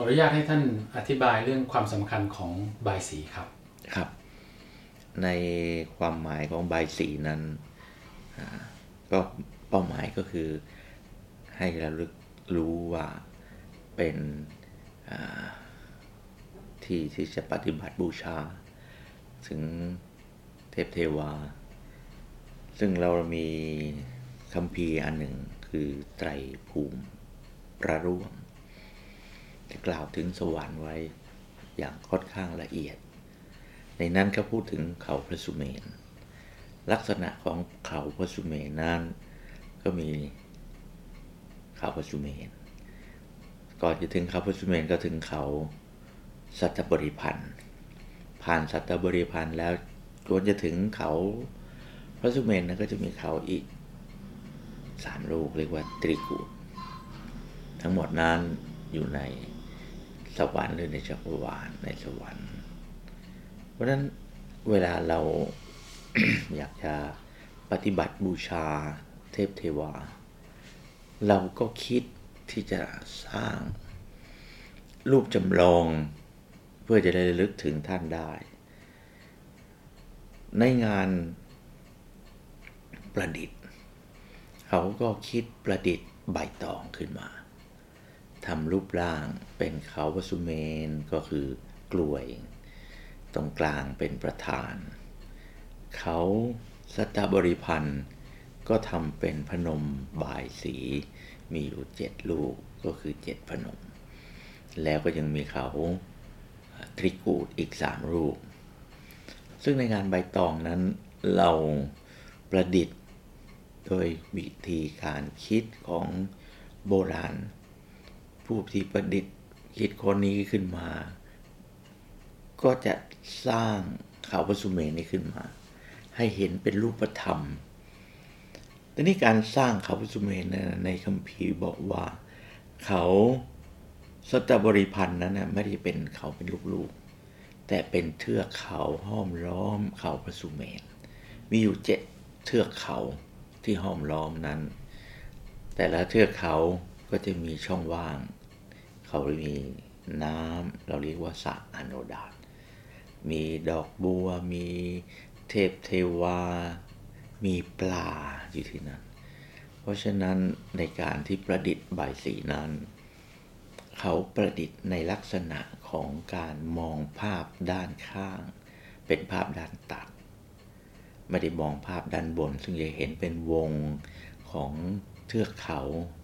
ขออนุญาตให้ท่านอธิบายเรื่องความสำคัญของบายสีครับครับ ในความหมายของบายสีนั้นก็เป้าหมายก็คือให้ระลึกรู้ว่าเป็นที่ที่จะปฏิบัติบูชา ถึงเทพเทวา ซึ่งเรามีคำพีอันหนึ่งคือไตรภูมิประร่วง กล่าวถึงสวรรค์ไว้อย่างค่อนข้างละเอียด ในนั้นก็พูดถึงเขาพระสุเมน ลักษณะของเขาพระสุเมนนั้นก็มีเขาพระสุเมน ก่อนจะถึงเขาพระสุเมนก็ถึงเขาสัตบริพันธ์ ผ่านสัตบริพันธ์แล้วจนจะถึงเขาพระสุเมนนั้นก็จะมีเขาอีกสามลูกเรียกว่าตรีกูทั้งหมดนั้นอยู่ใน สวรรค์หรือในจักรวาลในสวรรค์ เพราะฉะนั้นเวลาเราอยากจะปฏิบัติบูชาเทพเทวา เราก็คิดที่จะสร้าง รูปจำลองเพื่อจะได้ลึกถึงท่านได้ ในงานประดิษฐ์ เขาก็คิดประดิษฐ์ใบตองขึ้นมา ทำรูปร่างเป็นเขาวสุเมนก็คือกลวย ตรงกลางเป็นประธาน เขาสัตบริพันธ์ก็ทำเป็นพนมบายสีมีอยู่เจ็ดลูกก็คือเจ็ดพนม แล้วก็ยังมีเขาตริกูดอีกสามลูกซึ่งในงานใบตองนั้นเราประดิษฐ์โดยวิธีการคิดของโบราณ ผู้ที่ประดิษฐ์คิดคนนี้ขึ้นมา ก็จะสร้างเขาพระสุเมนนี้ขึ้นมา ให้เห็นเป็นรูปธรรมแต่นี้การสร้างเขาพระสุเมนในคัมภีร์บอกว่าเขาสตบริพันธ์นั้นนะไม่ได้เป็นเขาเป็นลูกๆ แต่เป็นเทือกเขาห้อมล้อมเขาพระสุเมน มีอยู่เจ็ดเทือกเขาที่ห้อมล้อมนั้น แต่ละเทือกเขาก็จะมีช่องว่าง เขามีน้ำเราเรียกว่าสระอโนดาตมีดอกบัว มีเทพเทวา มีปลาอยู่ที่นั่น เพราะฉะนั้นในการที่ประดิษฐ์ใบสีนั้น เขาประดิษฐ์ในลักษณะของการมองภาพด้านข้าง เป็นภาพด้านตัด ไม่ได้มองภาพด้านบน ซึ่งจะเห็นเป็นวงของเทือกเขา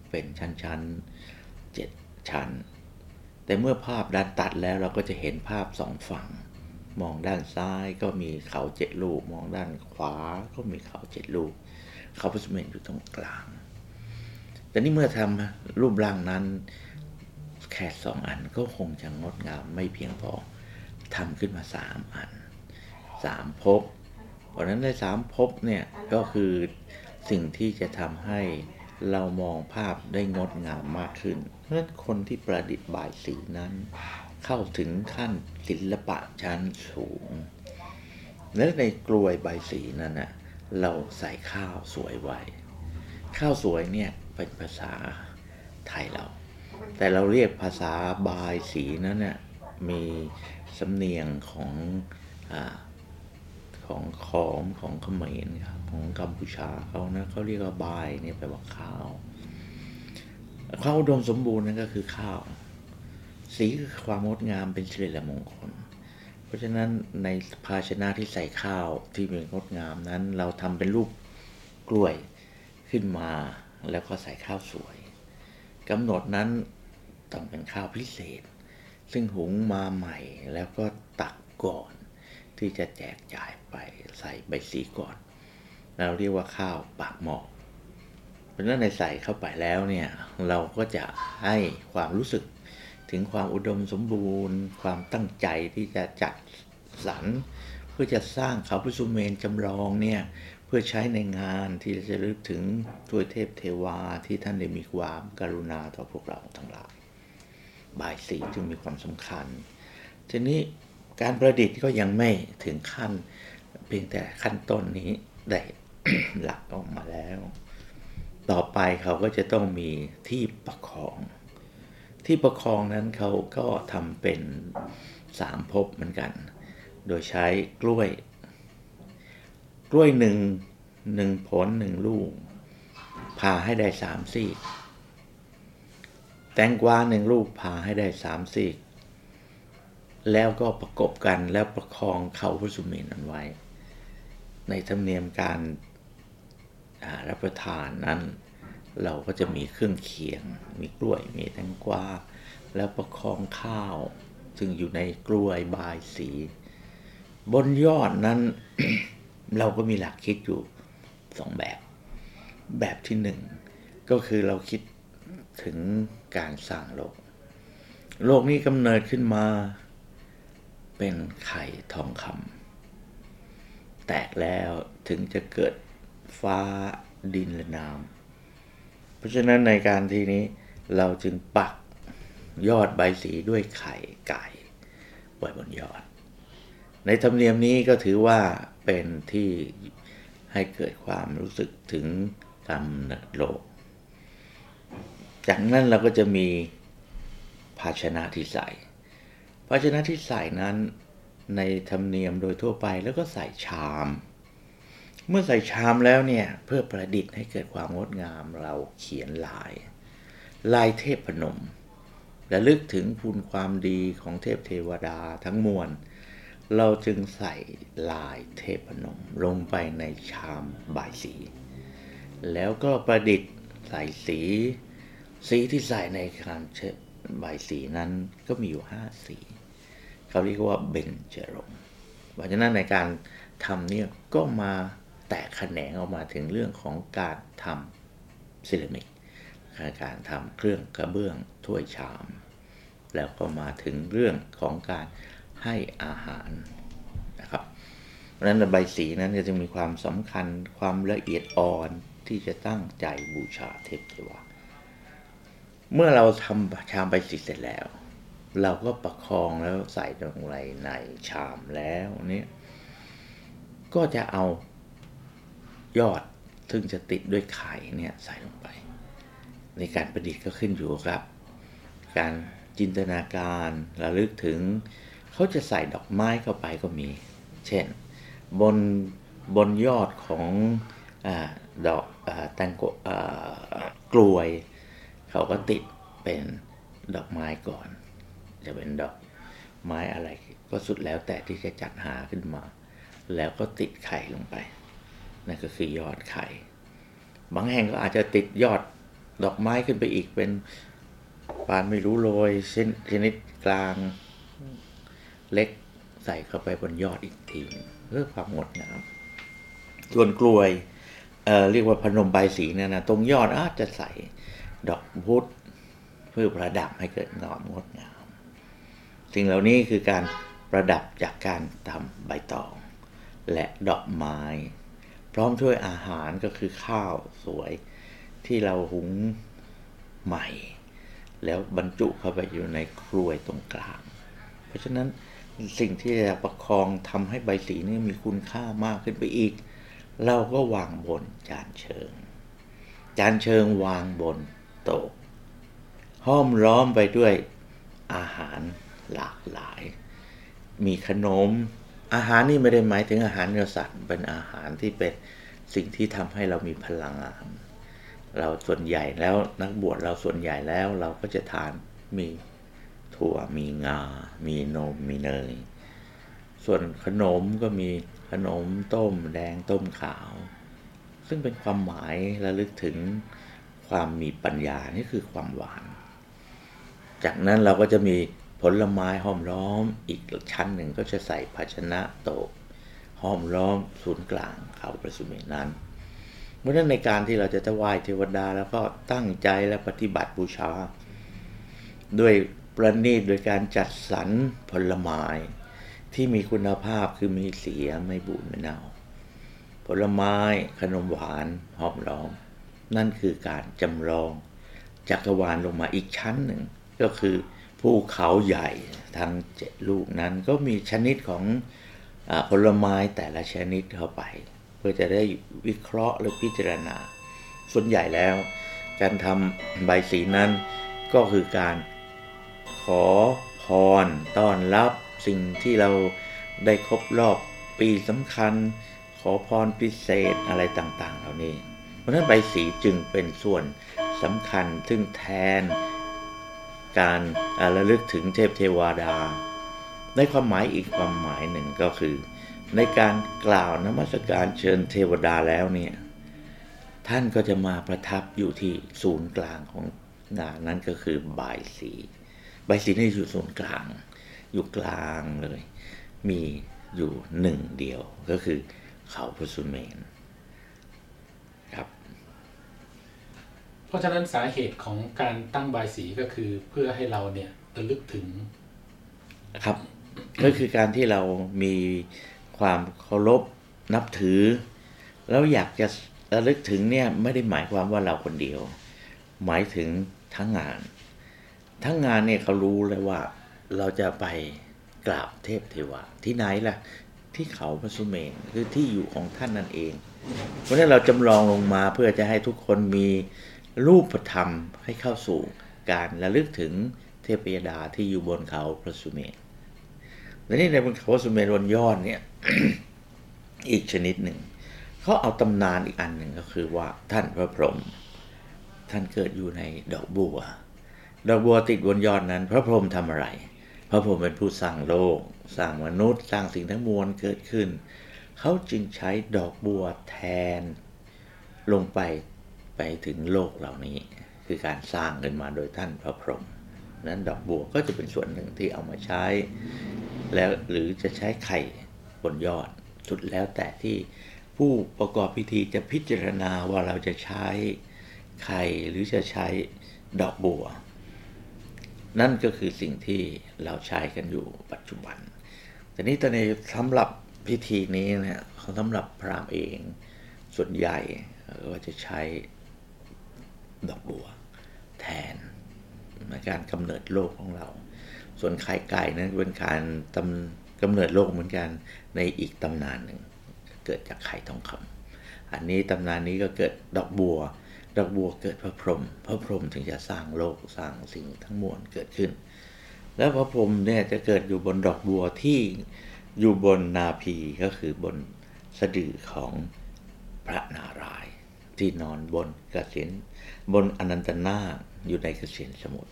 เป็นชั้นๆเจ็ดชั้น แต่เมื่อภาพด้านตัดแล้วเราก็จะเห็นภาพสองฝั่ง มองด้านซ้ายก็มีเขาเจ็ดลูก มองด้านขวาก็มีเขาเจ็ดลูก เขาพุทธเมนอยู่ตรงกลาง แต่นี่เมื่อทำรูปร่างนั้น แค่สองอันก็คงจะงดงามไม่เพียงพอทำขึ้นมาสามอันสามภพเพราะนั้นในสามภพเนี่ยก็คือสิ่งที่จะทำให้ เรามองภาพได้งดงามมากขึ้น เพราะคนที่ประดิษฐ์บายสีนั้น เข้าถึงขั้นศิลปะชั้นสูง และในกลวยใบสีนั้นนะเราใส่ข้าวสวยไว้ ข้าวสวยเนี่ยเป็นภาษาไทยเรา แต่เราเรียกภาษาบายสีนั้นน่ยมีสำเนียงของอของขอมของเขมรครับ ของกัมพูชาเขานะเขาเรียกว่าบายเนี่ยแปลว่าข้าวข้าวอุดมสมบูรณ์นั่นก็คือข้าว สีคือความงดงามเป็นสิริมงคล เพราะฉะนั้นในภาชนะที่ใส่ข้าวที่เป็นงดงามนั้น เราทำเป็นรูปกล้วยขึ้นมาแล้วก็ใส่ข้าวสวยกำหนดนั้นต้องเป็นข้าวพิเศษ ซึ่งหุงมาใหม่แล้วก็ตักก่อน ที่จะแจกจ่ายไปใส่ใบสีก่อน เราเรียกว่าข้าวปากหมอกเพราะนั้นในใส่เข้าไปแล้วเนี่ยเราก็จะให้ความรู้สึกถึงความอุดมสมบูรณ์ ความตั้งใจที่จะจัดสรรเพื่อจะสร้างเขาพุสุเมนจำลองเนี่ยเพื่อใช้ในงานที่จะรึกถึงตัวเทพเทวาที่ท่านได้มีความกรุณาต่อพวกเราทั้งหลายบายสีจึงมีความสำคัญ ทีนี้การประดิษฐ์ก็ยังไม่ถึงขั้นเพียงแต่ขั้นต้นนี้ได้ หลักออกมาแล้ว ต่อไปเขาก็จะต้องมีที่ประคอง ที่ประคองนั้นเขาก็ทำเป็นสามภพเหมือนกัน โดยใช้กล้วย กล้วยหนึ่งหนึ่งผลหนึ่งลูกพาให้ได้สามซี่แตงกวาหนึ่งลูกพาให้ได้สามซี่แล้วก็ประกบกันแล้วประคองเขาพระสุเมนนั้นไว้ ในธรรมเนียมการ รับประทานนั้น เราก็จะมีเครื่องเคียง มีกล้วยมีแตงกวาแล้วประคองข้าว ซึ่งอยู่ในกล้วยบายสี บนยอดนั้น เราก็มีหลักคิดอยู่สองแบบ แบบที่หนึ่งก็คือเราคิดถึงการสร้างโลก โลกนี้กำเนิดขึ้นมา เป็นไข่ทองคำแตกแล้วถึงจะเกิด ฟ้าดินและน้ำเพราะฉะนั้นในการที่นี้เราจึงปักยอดใบสีด้วยไข่ไก่ไว้บนยอด ในธรรมเนียมนี้ก็ถือว่าเป็นที่ให้เกิดความรู้สึกถึงกำเนิดโลก จากนั้นเราก็จะมีภาชนะที่ใส่ ภาชนะที่ใส่นั้นในธรรมเนียมโดยทั่วไปแล้วก็ใส่ชาม เมื่อใส่ชามแล้วเนี่ยเพื่อประดิษฐ์ให้เกิดความงดงามเราเขียนลาย ลายเทพพนมและลึกถึงพูนความดีของเทพเทวดาทั้งมวล เราจึงใส่ลายเทพพนมลงไปในชามบายสี แล้วก็ประดิษฐ์ใส่สี สีที่ใส่ในคานเชใบสีนั้นก็มีอยู่ห้าสีเขาเรียกว่าเบญจรงค์เพราะฉะนั้นในการทำเนี่ยก็มา แตกแขนงออกมาถึงเรื่องของการทำเซรามิกการทำเครื่องกระเบื้องถ้วยชาม แล้วก็มาถึงเรื่องของการให้อาหารนะครับเพราะฉะนั้นใบสีนั้นจะมีความสำคัญความละเอียดอ่อนที่จะตั้งใจบูชาเทพเทวาเมื่อเราทำชามใบสีเสร็จแล้ว เราก็ประคองแล้วใส่ลงไปในชามแล้วเนี่ยก็จะเอา ยอดซึ่งจะติดด้วยไข่เนี่ยใส่ลงไป ในการประดิษฐ์ก็ขึ้นอยู่กับ การจินตนาการระลึกถึง เขาจะใส่ดอกไม้เข้าไปก็มี เช่น บนบนยอดของอดอกอแตงกกลวย เขาก็ติดเป็นดอกไม้ก่อน จะเป็นดอกไม้อะไรก็สุดแล้วแต่ที่จะจัดหาขึ้นมา แล้วก็ติดไข่ลงไป นั่นก็คือยอดไข่บางแห่งก็อาจจะติดยอดดอกไม้ขึ้นไปอีกเป็นปานไม่รู้โรยเช่นชนิดกลางเล็กใส่เข้าไปบนยอดอีกทีเพื่อความงดงามส่วนกลวยเเรียกว่าพนมใบสีเนี่ยนะตรงยอดอาจจะใส่ดอกพุธเพื่อประดับให้เกิดงามงดงาม สิ่งเหล่านี้คือการประดับจากการทำใบตอง และดอกไม้ พร้อมช่วยอาหารก็คือข้าวสวยที่เราหุงใหม่ แล้วบรรจุเข้าไปอยู่ในครวยตรงกลาง เพราะฉะนั้นสิ่งที่จะประคองทำให้ใบสีนี้มีคุณค่ามากขึ้นไปอีก เราก็วางบนจานเชิง จานเชิงวางบนโต๊ะห้อมล้อมไปด้วยอาหารหลากหลาย มีขนม อาหารนี่ไม่ได้หมายถึงอาหารเนื้อสัตว์เป็นอาหารที่เป็นสิ่งที่ทำให้เรามีพลังงานเราส่วนใหญ่แล้วนักบวชเราส่วนใหญ่แล้วเราก็จะทานมีถั่วมีงา มีนมมีเนย ส่วนขนมก็มีขนมต้มแดงต้มขาว ซึ่งเป็นความหมายระลึกถึงความมีปัญญานี่คือความหวาน จากนั้นเราก็จะมี ผลไม้ห้อมล้อม อีกชั้นหนึ่งก็จะใส่ภาชนะโตะห้อมล้อมศูนย์กลางเขาประสุเมนั้น เพราะนั้นในการที่เราจะถวายเทวดาแล้วก็ตั้งใจและปฏิบัติบูชา ด้วยประณีตโดยการจัดสรรผลไม้ที่มีคุณภาพคือมีเสียไม่บูดไม่เน่า ผลไม้ขนมหวานหอมล้อม นั่นคือการจำลองจักรวาลลงมาอีกชั้นหนึ่ง ก็คือ ภูเขาใหญ่ทั้งเจ็ดลูกนั้นก็มีชนิดของอผลไม้แต่ละชนิดเข้าไป เพื่อจะได้วิเคราะห์หรือพิจารณา ส่วนใหญ่แล้ว การทำใบสีนั้นก็คือการขอพรต้อนรับสิ่งที่เราได้ครบรอบปีสำคัญ ขอพรพิเศษอะไรต่างๆ เหล่านี้ เพราะฉะนั้นใบสีจึงเป็นส่วนสำคัญซึ่งแทน การระลึกถึงเทพเทวดา ในความหมายอีกความหมายหนึ่งก็คือ ในการกล่าวนมัสการเชิญเทวดาแล้วเนี่ยท่านก็จะมาประทับอยู่ที่ศูนย์กลางของงานนั้นก็คือบายสีบายสีนี่อยู่ศูนย์กลาง อยู่กลางเลย มีอยู่หนึ่งเดียวก็คือเขาพระสุเมนครับ เพ ราะฉะนั้นสาเหตุของการตั้งบายสีก็คือเพื่อให้เราเนี่ยระลึกถึงครับ ก็คือการที่เรามีความเคารพนับถือ แล้วอยากจะระลึกถึงเนี่ยไม่ได้หมายความว่าเราคนเดียว หมายถึงทั้งงาน ทั้งงานเนี่ยเขารู้เลยว่า เราจะไปกราบเทพเทวาที่ไหนล่ะ ที่เขาพระสุเมนคือที่อยู่ของท่านนั่นเอง เพราะฉะนั้นเราจำลองลงมาเพื่อจะให้ทุกคนมี รูปธรรมให้เข้าสู่การระลึกถึงเทพยดาที่อยู่บนเขาพระสุเมนและนี่ในบนเขาพระสุเมนบนยอดเนี่ยอีกชนิดหนึ่งเขาเอาตำนานอีกอันหนึ่งก็คือว่าท่านพระพรหมท่านเกิดอยู่ในดอกบัว ดอกบัวติดบนยอดนั้น พระพรหมทำอะไร พระพรหมเป็นผู้สร้างโลก สร้างมนุษย์ สร้างสิ่งทั้งมวลเกิดขึ้น เขาจึงใช้ดอกบัวแทน ลงไป ไปถึงโลกเหล่านี้ คือการสร้างขึ้นมาโดยท่านพระพรหมนั้นดอกบัวก็จะเป็นส่วนหนึ่งที่เอามาใช้ แล้วหรือจะใช้ไข่บนยอด สุดแล้วแต่ที่ผู้ประกอบพิธีจะพิจารณาว่าเราจะใช้ไข่หรือจะใช้ดอกบัว นั่นก็คือสิ่งที่เราใช้กันอยู่ปัจจุบันแต่นี้ตอนนี้สำหรับพิธีนี้เนี่ยสำหรับพราหมณ์เองส่วนใหญ่ก็จะใช้ ดอกบัว แทนในการกำเนิดโลกของเรา ส่วนไข่ไก่นั้นเป็นการตำกำเนิดโลกเหมือนกันในอีกตำนานหนึ่งเกิดจากไข่ทองคำอันนี้ตำนานนี้ก็เกิดดอกบัว ดอกบัวเกิดพระพรหมพระพรหมถึงจะสร้างโลกสร้างสิ่งทั้งมวลเกิดขึ้น แล้วพระพรหมเนี่ยจะเกิดอยู่บนดอกบัวที่อยู่บนนาพีก็คือบนสะดือของพระนารายณ์ที่นอนบนกระสียน บนอนันตนาคอยู่ในกระเสียนสมุทร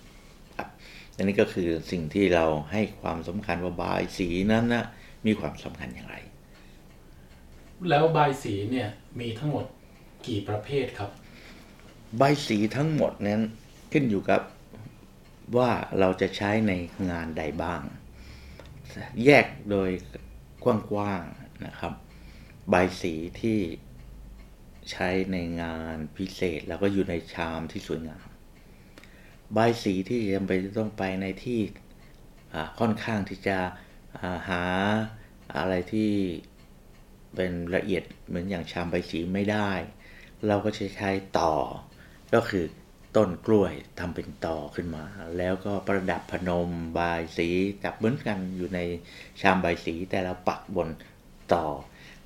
ครับอันนี้ก็คือสิ่งที่เราให้ความสำคัญว่าบายสีนั้นนะมีความสำคัญอย่างไร แล้วบายสีเนี่ยมีทั้งหมดกี่ประเภทครับ ใบสีทั้งหมดนั้นขึ้นอยู่กับว่าเราจะใช้ในงานใดบ้าง แยกโดยกว้างๆนะครับ ใบสีที่ ใช้ในงานพิเศษแล้วก็อยู่ในชามที่สวยงาม ใบสีที่จำเป็นจะต้องไปในที่ค่อนข้างที่จะหาอะไรที่เป็นละเอียดเหมือนอย่างชามใบสีไม่ได้ เราก็จะใช้ต่อ ก็คือต้นกล้วยทำเป็นต่อขึ้นมา แล้วก็ประดับพนมใบสีจับเหมือนกันอยู่ในชามใบสีแต่เราปักบนต่อ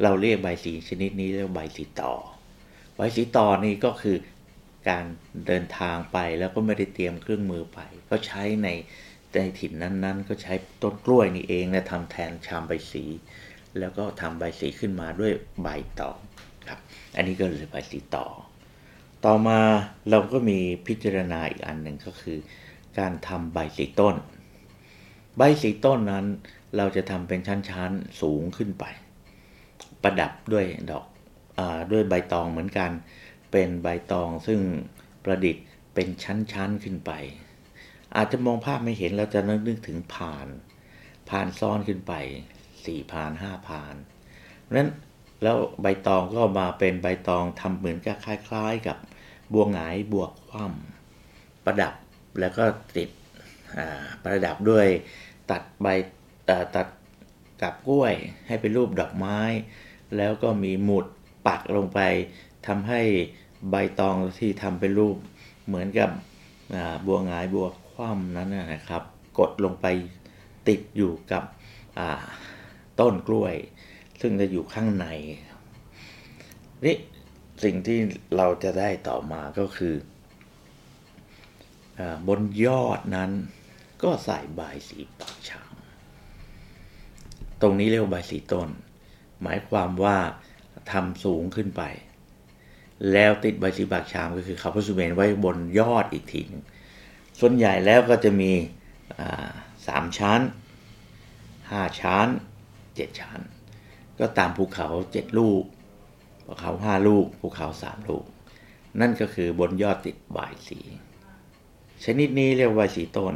เราเรียกใบสีชนิดนี้เรียกใบสีต่อ ใบสีต่อนี่ก็คือการเดินทางไปแล้วก็ไม่ได้เตรียมเครื่องมือไป ก็ใช้ในในถิ่นนั้นๆ ก็ใช้ต้นกล้วยนี่เองนะทำแทนชามใบสี แล้วก็ทำใบสีขึ้นมาด้วยใบต่อครับอันนี้ก็เลยใบสีต่อ ต่อมาเราก็มีพิจารณาอีกอันหนึ่งก็คือ การทำใบสีต้น ใบสีต้นนั้นเราจะทำเป็นชั้นๆสูงขึ้นไป ประดับด้วยดอก ด้วยใบตองเหมือนกัน เป็นใบตองซึ่งประดิษฐ์เป็นชั้นๆขึ้นไป อาจจะมองภาพไม่เห็นเราจะนึกนึกถึงผ่าน ผ่านซ้อนขึ้นไปสี่ผ่านห้าผ่านเพราะนั้นแล้วใบตองก็มาเป็นใบตองทำเหมือนกับคล้าย ๆ กับบัวหงายบวกคว่ำประดับแล้วก็ติดประดับด้วยตัดใบตัดกับกล้วยให้เป็นรูปดอกไม้ แล้วก็มีหมุด ปักลงไปทำให้ใบตองที่ทำเป็นรูปเหมือนกับบัวงายบัวคว่ำนั้นนะครับ กดลงไปติดอยู่กับต้นกล้วย ซึ่งจะอยู่ข้างในนี่สิ่งที่เราจะได้ต่อมาก็คือบนยอดนั้นก็ใส่ใบสีปากชามตรงนี้เรียกใบสีต้น หมายความว่า ทำสูงขึ้นไป แล้วติดใบสีปากชามก็คือเขาพระสุเมนไว้บนยอดอีกทีนึงส่วนใหญ่แล้วก็จะมีสามชั้นห้าชั้นเจ็ดชั้น ก็ตามภูเขาเจ็ดลูกภูเขาห้าลูกภูเขาสามลูก นั่นก็คือบนยอดติดบายสี ชนิดนี้เรียกว่าสีต้น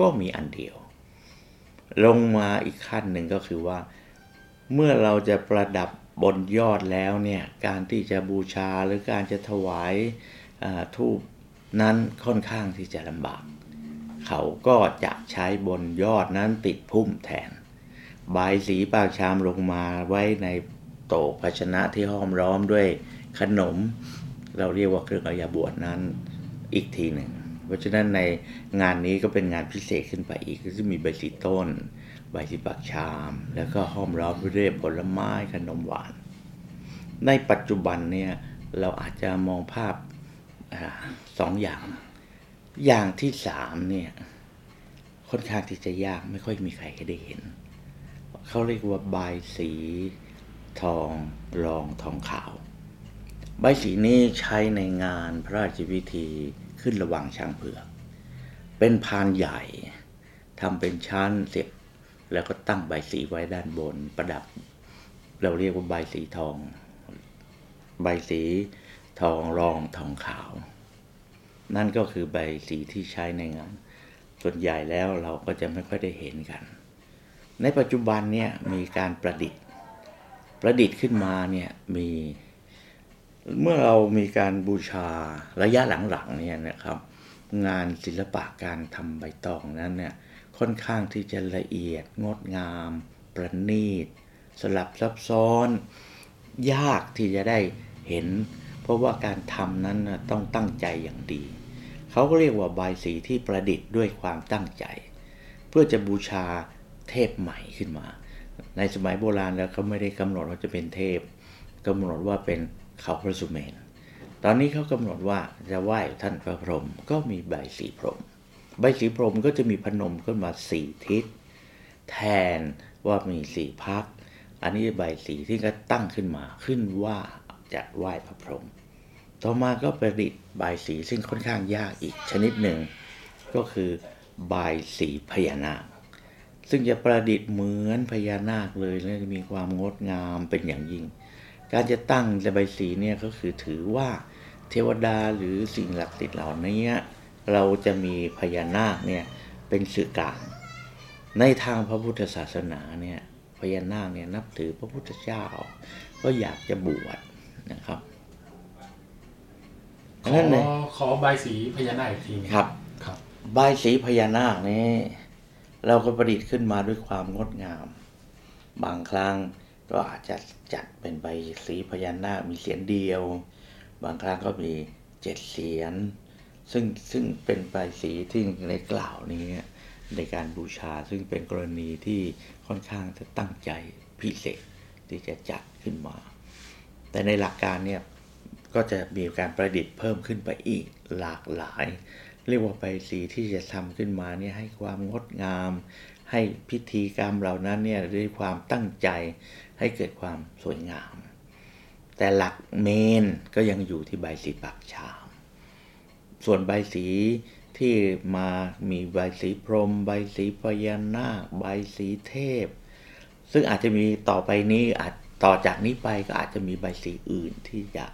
ก็มีอันเดียว ลงมาอีกขั้นหนึ่งก็คือว่า เมื่อเราจะประดับ บนยอดแล้วเนี่ยการที่จะบูชาหรือการจะถวายทูบนั้นค่อนข้างที่จะลำบาก เขาก็จะใช้บนยอดนั้นติดพุ่มแทน ใบสีปากชามลงมาไว้ในโตภาชนะที่ห้อมล้อมด้วยขนม เราเรียกว่าเครื่องอายาบวชนั้นอีกทีหนึ่ง เพราะฉะนั้นในงานนี้ก็เป็นงานพิเศษขึ้นไปอีกก็จะมีใบสีต้น ใบสีปากชาม แล้วก็ห้อมล้อมด้วยผลไม้ขนมหวาน ในปัจจุบันเนี่ยเราอาจจะมองภาพอสองอย่าง อย่างที่สามเนี่ยค่อนข้างที่จะยากไม่ค่อยมีใครได้เห็น เขาเรียกว่าใบสีทองรองทองขาว ใบสีนี้ใช้ในงานพระราชพิธีขึ้นระหว่างช้างเผือก เป็นพานใหญ่ทำเป็นชั้นเสียบ แล้วก็ตั้งใบสีไว้ด้านบนประดับ เราเรียกว่าใบสีทอง ใบสีทองรองทองขาว นั่นก็คือใบสีที่ใช้ในงาน ส่วนใหญ่แล้วเราก็จะไม่ค่อยได้เห็นกัน ในปัจจุบันเนี่ยมีการประดิษฐ์ ประดิษฐ์ขึ้นมาเนี่ยมีเมื่อเรามีการบูชาระยะหลังๆเนี่ยนะครับ งานศิลปะการทำใบตองนั้นเนี่ย ค่อนข้างที่จะละเอียดงดงาม ประณีต สลับซับซ้อน ยากที่จะได้เห็น เพราะว่าการทำนั้นต้องตั้งใจอย่างดี เขาก็เรียกว่าใบาสีที่ประดิษฐ์ด้วยความตั้งใจ เพื่อจะบูชาเทพใหม่ขึ้นมา ในสมัยโบราณแล้วเขาไม่ได้กำหนดว่าจะเป็นเทพกำหนดว่าเป็นเขาพระสุเมน ตอนนี้เขากำหนดว่าจะไหว้ท่านพระพรหมก็มีใบสีพรหม ใบสีพรมก็จะมีพนมขึ้นมาสี่ทิศ แทนว่ามีสี่พัก อันนี้ใบสีที่ก็ตั้งขึ้นมาขึ้นว่าจะไหว้พระพรหมต่อมาก็ประดิษฐ์ใบสีซึ่งค่อนข้างยากอีกชนิดหนึ่ง ก็คือใบสีพญานาค ซึ่งจะประดิษฐ์เหมือนพญานาคเลยและมีความงดงามเป็นอย่างยิ่ง การจะตั้งใบสีเนี่ยก็คือถือว่าเทวดาหรือสิ่งหลักติดเหล่านี้ เราจะมีพญานาคเนี่ยเป็นสื่อกลาง ในทางพระพุทธศาสนาเนี่ยพญานาคเนี่ยนับถือพระพุทธเจ้า ก็อยากจะบวชนะครับขอขอใบสีพญานาคอีกทีนึงครับครับใบายสีพญานาคนี้เราก็ประดิษฐ์ขึ้นมาด้วยความงดงาม บางครั้งก็อาจจะจัดเป็นใบสีพญานาคมีเสียนเดียว บางครั้งก็มีเจ็ดเสียน ซึ่งซึ่งเป็นใบสีที่ในกล่าวนี้ในการบูชาซึ่งเป็นกรณีที่ค่อนข้างจะตั้งใจพิเศษที่จะจัดขึ้นมา แต่ในหลักการเนี่ยก็จะมีการประดิษฐ์เพิ่มขึ้นไปอีกหลากหลาย เรียกว่าใบสีที่จะทำขึ้นมาเนี่ยให้ความงดงาม ให้พิธีกรรมเหล่านั้นเนี่ยด้วยความตั้งใจให้เกิดความสวยงาม แต่หลักเมนก็ยังอยู่ที่ใบสีปากชา ส่วนใบสีที่มามีใบสีพรม ใบสีพญานาคใบสีเทพ ซึ่งอาจจะมีต่อไปนี้อาจต่อจากนี้ไปก็อาจจะมีใบสีอื่นที่จะ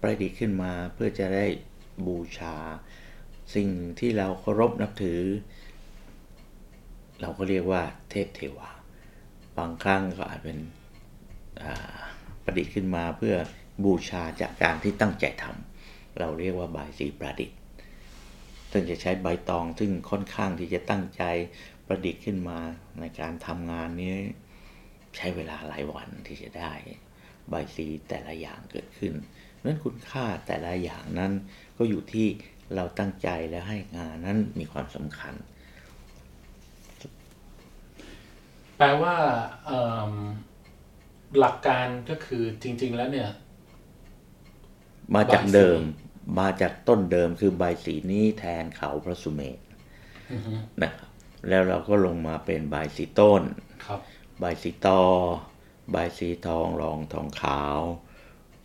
ประดิษฐ์ขึ้นมาเพื่อจะได้บูชา สิ่งที่เราเคารพนับถือ เราก็เรียกว่าเทพเทวาบางครั้งก็อาจเป็นประดิษฐ์ขึ้นมาเพื่อบูชาจากการที่ตั้งใจทำเราเรียกว่าบายสีประดิษฐ ซึ่งจะใช้ใบตอง ซึ่งค่อนข้างที่จะตั้งใจประดิษฐ์ขึ้นมาในการทำงานนี้ ใช้เวลาหลายวันที่จะได้ ใบสีแต่ละอย่างเกิดขึ้นนั้นคุณค่าแต่ละอย่างนั้นก็อยู่ที่เราตั้งใจและให้งานนั้นมีความสำคัญ แปลว่าเอิ่มหลักการก็คือจริง ๆ แล้วเนี่ย มาจากใบสีเดิม มาจากต้นเดิมคือใบสีนี้แทนเขาพระสุเมรุอือฮึนะครับแล้วเราก็ลงมาเป็นใบสีต้นครับใบสีตอใบสีทองรองทองขาว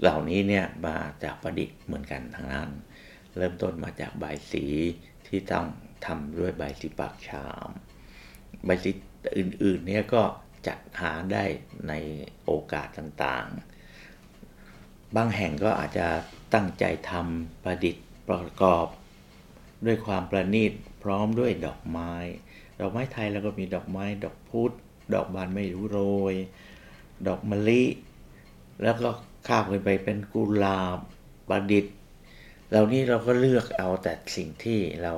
เหล่านี้เนี่ยมาจากประดิษฐ์เหมือนกันทั้งนั้น เริ่มต้นมาจากใบสีที่ต้องทำด้วยใบสีปากชาม ใบสีอื่นๆเนี่ยก็จัดหาได้ในโอกาสต่างๆ บางแห่งก็อาจจะ ตั้งใจทำประดิษฐ์ประกอบ ด้วยความประณีตพร้อมด้วยดอกไม้ ดอกไม้ไทยแล้วก็มีดอกไม้ดอกพุธดอกบานไม่รู้โรย ดอกมะลิ แล้วก็ข้ามไปเป็นกุหลาบประดิษฐ์เหล่านี้เราก็เลือกเอาแต่สิ่งที่เรา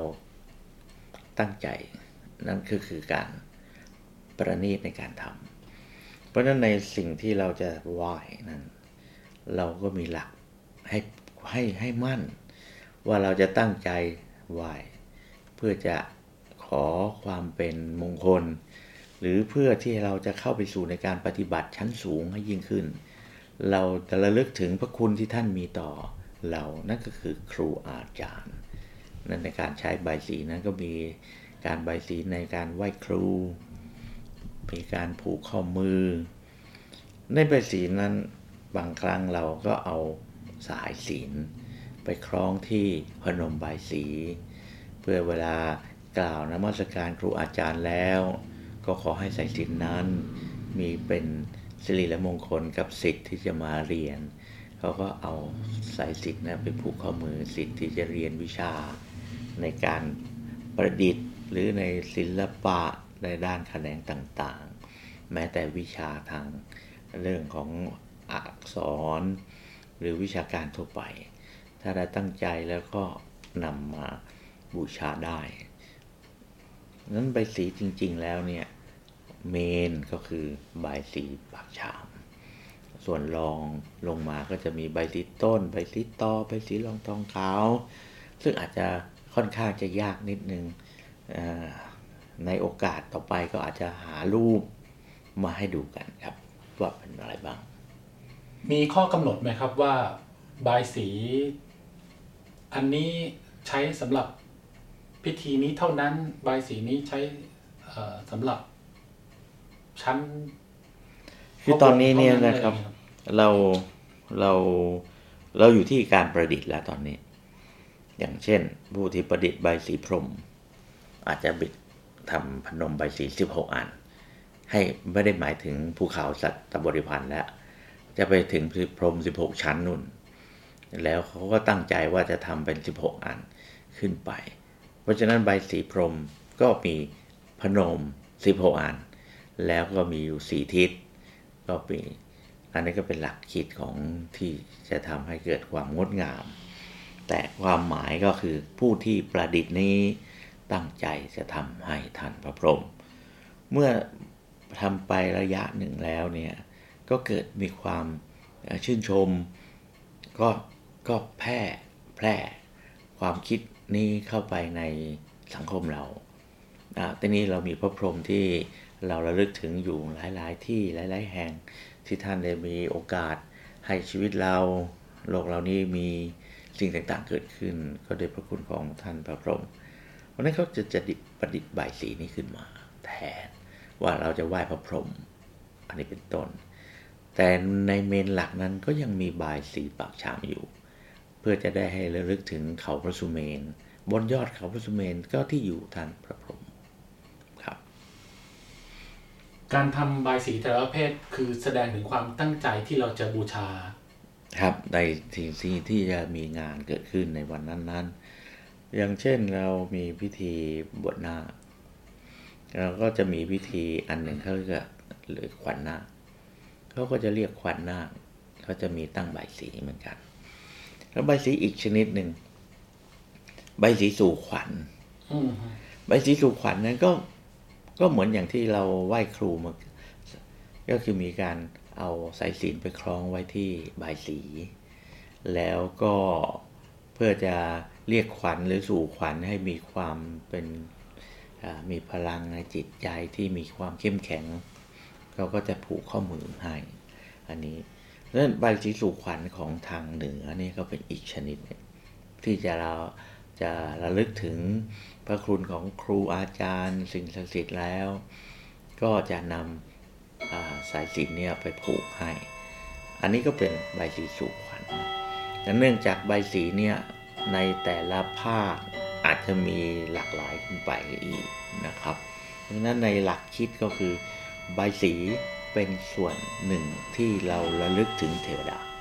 ตั้งใจ นั่นคือคือการประณีตในการทำเพราะฉะนั้นในสิ่งที่เราจะไหว้นั้น เราก็มีหลักให้ ให้ให้มั่น ว่าเราจะตั้งใจไหวเพื่อจะขอความเป็นมงคล หรือเพื่อที่เราจะเข้าไปสู่ในการปฏิบัติชั้นสูงให้ยิ่งขึ้น เราจะระลึกถึงพระคุณที่ท่านมีต่อเรานั่นก็คือครูอาจารย์นั่นในการใช้ใบสีนั้นก็มีการใบสีในการไหว้ครูมีการผูกข้อมือ ในใบสีนั้นบางครั้งเราก็เอา สายศีลไปคล้องที่พนมใบสี เพื่อเวลากล่าวนมัสการครูอาจารย์แล้ว ก็ขอให้สายศีลนั้น มีเป็นสิริและมงคลกับสิทธิ์ที่จะมาเรียน เขาก็เอาสายสิทธิ์นะไปผูกข้อมือสิทธิ์ที่จะเรียนวิชา ในการประดิษฐ์หรือในศิลปะในด้านแขนงต่างๆ แม้แต่วิชาทางเรื่องของอักษร หรือวิชาการทั่วไป ถ้าได้ตั้งใจแล้วก็นำมาบูชาได้ นั้นใบสีจริง ๆ แล้วเนี่ยเมนก็คือใบสีปากชาม ส่วนรองลงมาก็จะมีใบสีต้น ใบสีตอใบสีรองทองขาว ซึ่งอาจจะค่อนข้างจะยากนิดนึงในโอกาสต่อไปก็อาจจะหารูปมาให้ดูกันครับ ว่าเป็นอะไรบ้าง มีข้อกำหนดไหมครับว่าบายสี อันนี้ใช้สำหรับพิธีนี้เท่านั้นบายสีนี้ใช้สำหรับชั้น คือตอนนี้เนี่ยนะครับ เราเราเราอยู่ที่การประดิษฐ์แล้วตอนนี้ อย่างเช่น ผู้ที่ประดิษฐ์ใบสีพรม อาจจะบิดทำพนมใบสีสิบหกอัน ให้ไม่ได้หมายถึงภูเขาสัตว์บริพันธ์แล้ว จะไปถึงพรมสิบหกชั้นนุ่น แล้วเขาก็ตั้งใจว่าจะทำเป็นสิบหกอันขึ้นไป เพราะฉะนั้นใบสีพรมก็มีพนมสิบหกอัน แล้วก็มีอยู่สี่ทิศ ก็มีอันนี้ก็เป็นหลักคิดของที่จะทำให้เกิดความงดงาม แต่ความหมายก็คือผู้ที่ประดิษฐ์นี้ตั้งใจจะทำให้ท่านพระพรหมเมื่อทำไประยะหนึ่งแล้วเนี่ย ก็เกิดมีความชื่นชม ก็ก็แพร่แพร่ความคิดนี้เข้าไปในสังคมเราอ่าทีนี้เรามีพระพรหมที่เราระลึกถึงอยู่หลาย ๆ ที่หลาย ๆ แห่งที่ท่านได้มีโอกาสให้ชีวิตเรา โลกเรานี้มีสิ่งต่าง ๆ เกิดขึ้น ก็โดยพระคุณของท่านพระพรหมเพราะนั้นเขาจะจะประดิษฐ์ใบสีนี้ขึ้นมา แทนว่าเราจะไหว้พระพรหมอันนี้เป็นต้น แต่ในเมนหลักนั้นก็ยังมีบายสีปากชามอยู่ เพื่อจะได้ให้ระลึกถึงเขาพระสุเมน บนยอดเขาพระสุเมนก็ที่อยู่ท่านพระพรหมครับ การทำบายสีแต่ละประเภทคือแสดงถึงความตั้งใจที่เราจะบูชา ครับในสิ่งที่ที่จะมีงานเกิดขึ้นในวันนั้นๆ อย่างเช่นเรามีพิธีบวชนาคเราก็จะมีพิธีอันหนึ่งเขาเรียกหรือขวัญนาค เขาก็จะเรียกขวัญนาคเขาจะมีตั้งใบสีเหมือนกัน แล้วใบสีอีกชนิดหนึ่งใบสีสู่ขวัญใบสีสู่ขวัญนั้นก็ก็เหมือนอย่างที่เราไหว้ครูมาก็คือมีการเอาสายศีลไปคล้องไว้ที่ใบสี แล้วก็เพื่อจะเรียกขวัญหรือสู่ขวัญให้มีความเป็นมีพลังในจิตใจที่มีความเข้มแข็ง เขาก็จะผูกข้อมือให้ อันนี้แล้วใบสีสู่ขวัญของทางเหนือนี่ก็เป็นอีกชนิดหนึ่งที่จะเราจะระลึกถึงพระคุณของครูอาจารย์ สิ่งศักดิ์สิทธิ์แล้ว ก็จะนำสายสินเนี่ยไปผูกให้ อันนี้ก็เป็นใบสีสู่ขวัญแต่เนื่องจากใบสีเนี่ยในแต่ละภาคอาจจะมีหลากหลายขึ้นไปอีกนะครับดังนั้นในหลักคิดก็คือ ใบสีเป็นส่วนหนึ่งที่เราระลึกถึงเทวดา